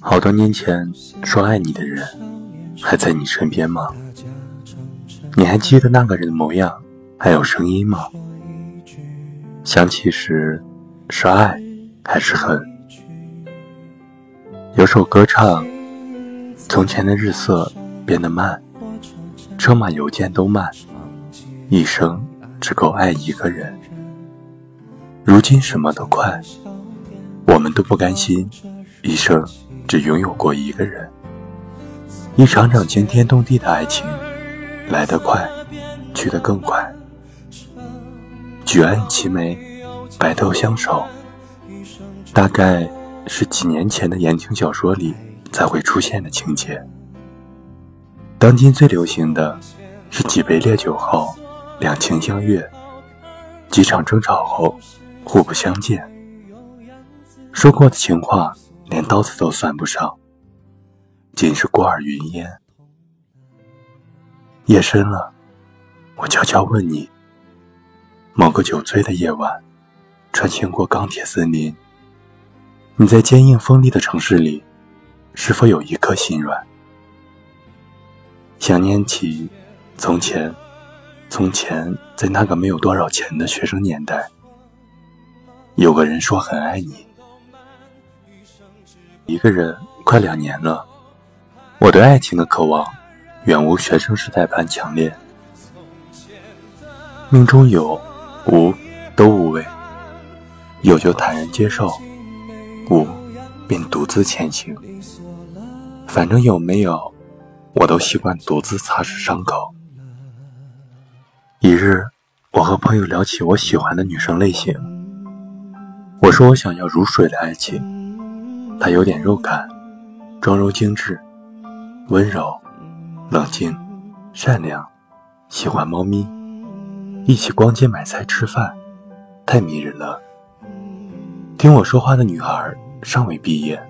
好多年前说爱你的人，还在你身边吗？你还记得那个人的模样，还有声音吗？想起时，是爱还是恨？有首歌唱：从前的日色变得慢，车马邮件都慢，一生只够爱一个人。如今什么都快，我们都不甘心，一生只拥有过一个人。一场场惊天动地的爱情，来得快，去得更快。举案齐眉，白头相守，大概是几年前的言情小说里才会出现的情节。当今最流行的是几杯烈酒后两情相悦，几场争吵后互不相见。说过的情话连刀子都算不上，仅是过耳云烟。夜深了，我悄悄问你。某个酒醉的夜晚，穿行过钢铁森林，你在坚硬锋利的城市里，是否有一颗心软？想念起从前，从前在那个没有多少钱的学生年代，有个人说很爱你，一个人快两年了，我对爱情的渴望远无学生时代般强烈，命中有。无，都无畏；有就坦然接受，无，便独自前行。反正有没有，我都习惯独自擦拭伤口。一日，我和朋友聊起我喜欢的女生类型，我说我想要如水的爱情，她有点肉感，妆容精致，温柔、冷静、善良，喜欢猫咪。一起逛街、买菜、吃饭，太迷人了。听我说话的女孩尚未毕业，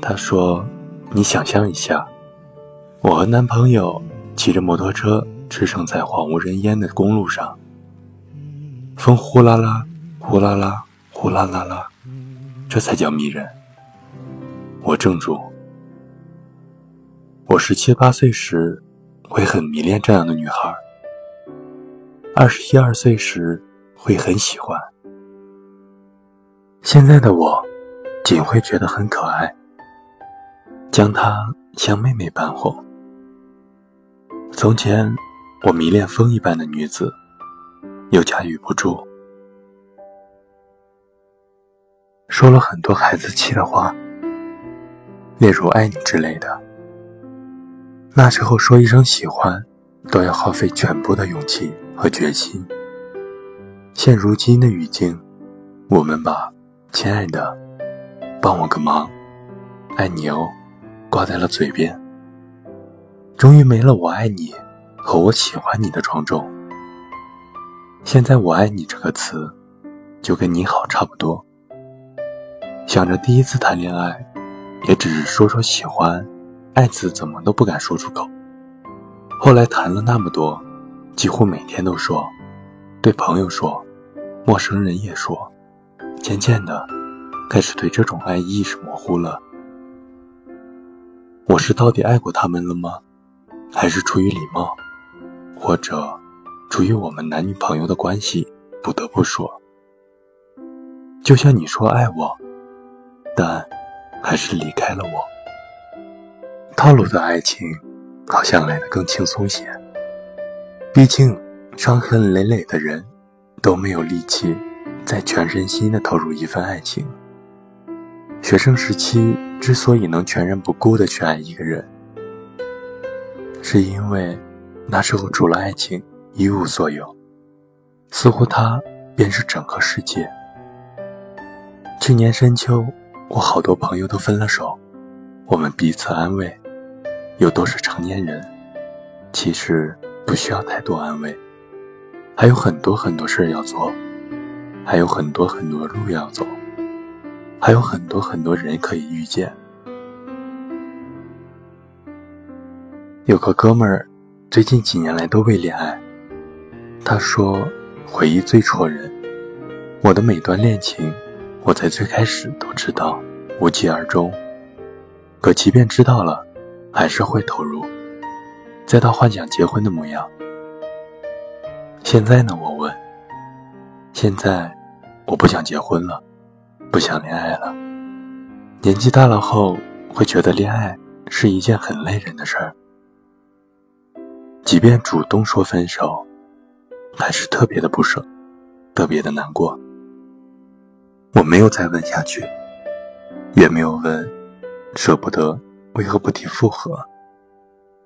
她说：“你想象一下，我和男朋友骑着摩托车驰骋在荒无人烟的公路上，风呼啦啦、呼啦啦、呼啦啦啦，这才叫迷人。”我怔住。我十七八岁时会很迷恋这样的女孩。二十一二岁时会很喜欢，现在的我仅会觉得很可爱，将她像妹妹般哄。从前我迷恋风一般的女子，又驾驭不住，说了很多孩子气的话，例如“爱你”之类的。那时候说一声喜欢，都要耗费全部的勇气。和决心。现如今的语境，我们把“亲爱的，帮我个忙，爱你哦”挂在了嘴边，终于没了“我爱你”和“我喜欢你”的庄重。现在“我爱你”这个词，就跟你好差不多。想着第一次谈恋爱，也只是说说喜欢，爱字怎么都不敢说出口。后来谈了那么多。几乎每天都说，对朋友说，陌生人也说，渐渐的，开始对这种爱意识模糊了。我是到底爱过他们了吗？还是出于礼貌，或者出于我们男女朋友的关系，不得不说？就像你说爱我，但还是离开了我。套路的爱情，好像来得更轻松些。毕竟，伤痕累累的人，都没有力气再全身心的投入一份爱情。学生时期之所以能全然不顾的去爱一个人，是因为那时候除了爱情一无所有，似乎他便是整个世界。去年深秋，我好多朋友都分了手，我们彼此安慰，又都是成年人，其实。不需要太多安慰，还有很多很多事要做，还有很多很多路要走，还有很多很多人可以遇见。有个哥们儿，最近几年来都未恋爱。他说：“回忆最戳人，我的每段恋情，我在最开始都知道无疾而终，可即便知道了，还是会投入，再到幻想结婚的模样。现在呢？我问。现在，我不想结婚了，不想恋爱了。年纪大了后，会觉得恋爱是一件很累人的事儿。即便主动说分手，还是特别的不舍，特别的难过。我没有再问下去，也没有问舍不得为何不提复合。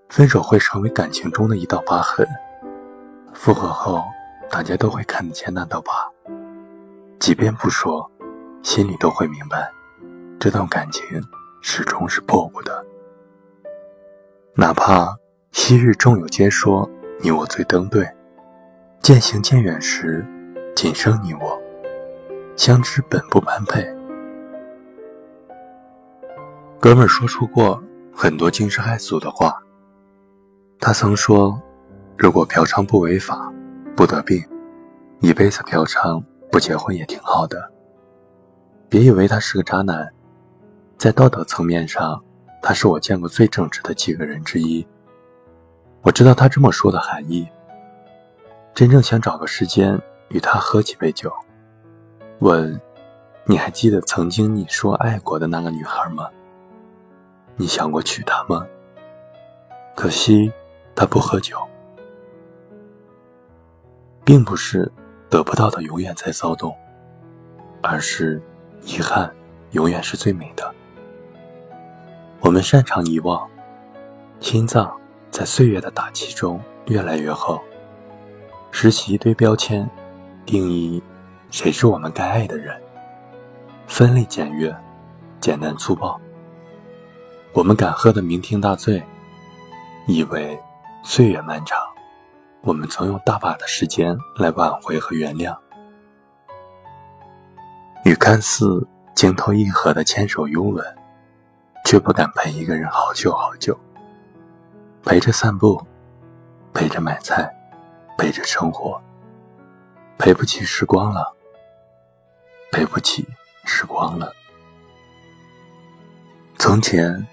分手会成为感情中的一道疤痕，复合后大家都会看得见那道疤。即便不说，心里都会明白，这段感情始终是破不得，哪怕。昔日众有皆说你我最登对，渐行渐远时，仅剩你我，相知本不般配。哥们儿说出过很多惊世骇俗的话。他曾说，如果嫖娼不违法，不得病，一辈子嫖娼不结婚也挺好的。别以为他是个渣男，在道德层面上，他是我见过最正直的几个人之一。我知道他这么说的含义。真正想找个时间与他喝几杯酒，问：“你还记得曾经你说爱过的那个女孩吗？你想过娶她吗？”可惜她不喝酒，并不是得不到的永远在骚动，而是遗憾永远是最美的。我们擅长遗忘，心脏。在岁月的打击中越来越厚，拾起一堆标签，定义谁是我们该爱的人，分类简约，简单粗暴。我们敢喝得酩酊大醉，以为岁月漫长，我们曾用大把的时间来挽回和原谅，与看似情投意合的牵手拥吻，却不敢陪一个人好久好久。陪着散步，陪着买菜，陪着生活，陪不起时光了，陪不起时光了。从前，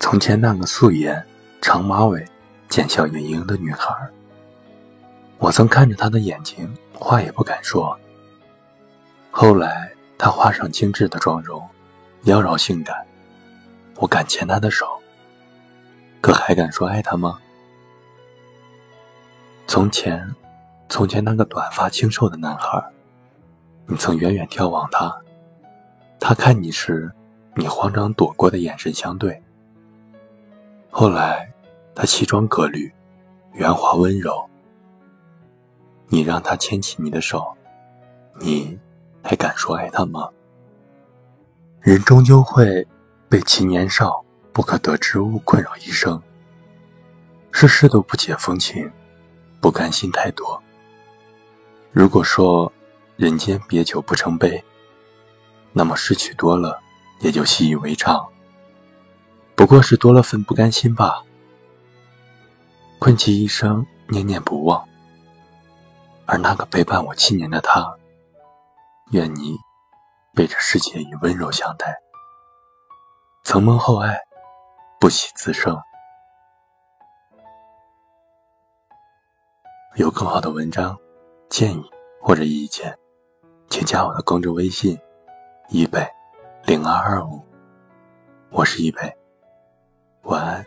从前那个素颜、长马尾、见笑盈盈的女孩，我曾看着她的眼睛，话也不敢说。后来，她画上精致的妆容，妖娆性感，我敢牵她的手。可还敢说爱她吗？从前，从前那个短发清瘦的男孩，你曾远远眺望他，他看你时，你慌张躲过的眼神相对。后来，他西装革履，圆滑温柔，你让他牵起你的手，你还敢说爱他吗？人终究会被其年少。不可得之物困扰一生，事事都不解风情，不甘心太多。如果说人间别久不成悲，那么失去多了也就习以为常。不过是多了份不甘心吧。困其一生念念不忘，而那个陪伴我七年的他，愿你被这世界以温柔相待。曾蒙厚爱。不喜自胜。有更好的文章、建议或者意见，请加我的公众微信：一贝零二二五。我是一贝，晚安。